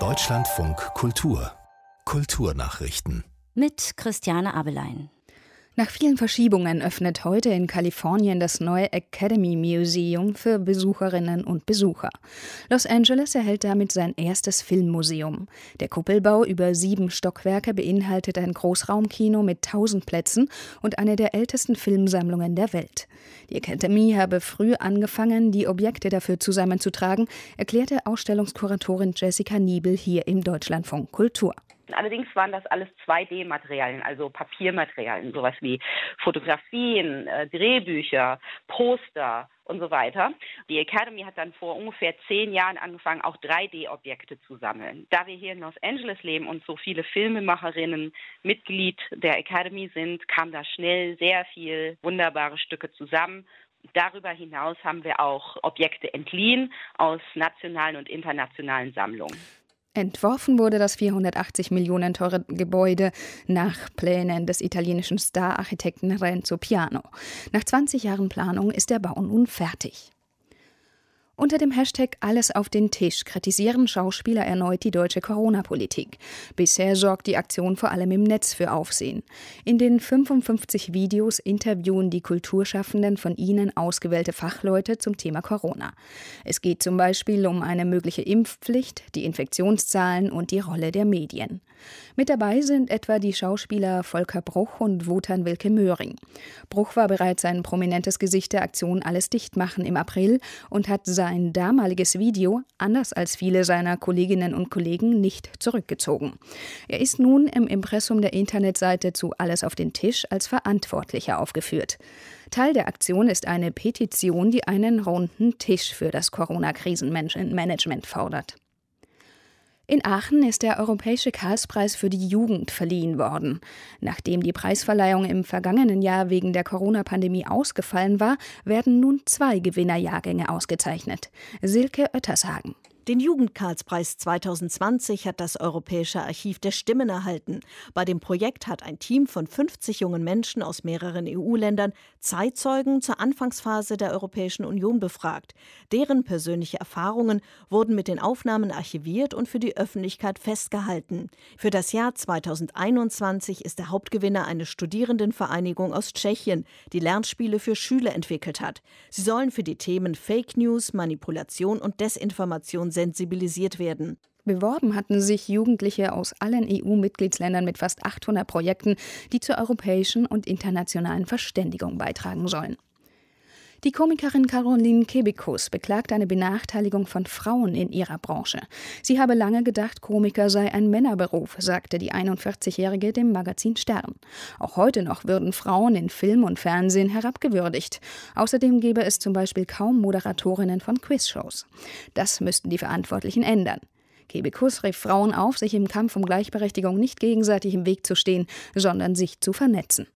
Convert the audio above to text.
Deutschlandfunk Kultur Kulturnachrichten mit Christiane Abelein. Nach vielen Verschiebungen öffnet heute in Kalifornien das neue Academy Museum für Besucherinnen und Besucher. Los Angeles erhält damit sein erstes Filmmuseum. Der Kuppelbau über sieben Stockwerke beinhaltet ein Großraumkino mit tausend Plätzen und eine der ältesten Filmsammlungen der Welt. Die Academy habe früh angefangen, die Objekte dafür zusammenzutragen, erklärte Ausstellungskuratorin Jessica Niebel hier im Deutschlandfunk Kultur. Allerdings waren das alles 2D-Materialien, also Papiermaterialien, sowas wie Fotografien, äh, Drehbücher, Poster und so weiter. Die Academy hat dann vor ungefähr zehn Jahren angefangen, auch 3D-Objekte zu sammeln. Da wir hier in Los Angeles leben und so viele Filmemacherinnen Mitglied der Academy sind, kam da schnell sehr viel wunderbare Stücke zusammen. Darüber hinaus haben wir auch Objekte entliehen aus nationalen und internationalen Sammlungen. Entworfen wurde das 480 Millionen teure Gebäude nach Plänen des italienischen Star-Architekten Renzo Piano. Nach 20 Jahren Planung ist der Bau nun fertig. Unter dem Hashtag Alles auf den Tisch kritisieren Schauspieler erneut die deutsche Corona-Politik. Bisher sorgt die Aktion vor allem im Netz für Aufsehen. In den 55 Videos interviewen die Kulturschaffenden von ihnen ausgewählte Fachleute zum Thema Corona. Es geht zum Beispiel um eine mögliche Impfpflicht, die Infektionszahlen und die Rolle der Medien. Mit dabei sind etwa die Schauspieler Volker Bruch und Wotan Wilke Möhring. Bruch war bereits ein prominentes Gesicht der Aktion Alles dicht machen im April und hat sein damaliges Video, anders als viele seiner Kolleginnen und Kollegen, nicht zurückgezogen. Er ist nun im Impressum der Internetseite zu Alles auf den Tisch als Verantwortlicher aufgeführt. Teil der Aktion ist eine Petition, die einen runden Tisch für das Corona-Krisenmanagement fordert. In Aachen ist der Europäische Karlspreis für die Jugend verliehen worden. Nachdem die Preisverleihung im vergangenen Jahr wegen der Corona-Pandemie ausgefallen war, werden nun zwei Gewinnerjahrgänge ausgezeichnet. Silke Oettershagen. Den Jugendkarlspreis 2020 hat das Europäische Archiv der Stimmen erhalten. Bei dem Projekt hat ein Team von 50 jungen Menschen aus mehreren EU-Ländern Zeitzeugen zur Anfangsphase der Europäischen Union befragt. Deren persönliche Erfahrungen wurden mit den Aufnahmen archiviert und für die Öffentlichkeit festgehalten. Für das Jahr 2021 ist der Hauptgewinner eine Studierendenvereinigung aus Tschechien, die Lernspiele für Schüler entwickelt hat. Sie sollen für die Themen Fake News, Manipulation und Desinformation sensibilisiert werden. Beworben hatten sich Jugendliche aus allen EU-Mitgliedsländern mit fast 800 Projekten, die zur europäischen und internationalen Verständigung beitragen sollen. Die Komikerin Caroline Kebekus beklagt eine Benachteiligung von Frauen in ihrer Branche. Sie habe lange gedacht, Komiker sei ein Männerberuf, sagte die 41-Jährige dem Magazin Stern. Auch heute noch würden Frauen in Film und Fernsehen herabgewürdigt. Außerdem gäbe es zum Beispiel kaum Moderatorinnen von Quizshows. Das müssten die Verantwortlichen ändern. Kebekus rief Frauen auf, sich im Kampf um Gleichberechtigung nicht gegenseitig im Weg zu stehen, sondern sich zu vernetzen.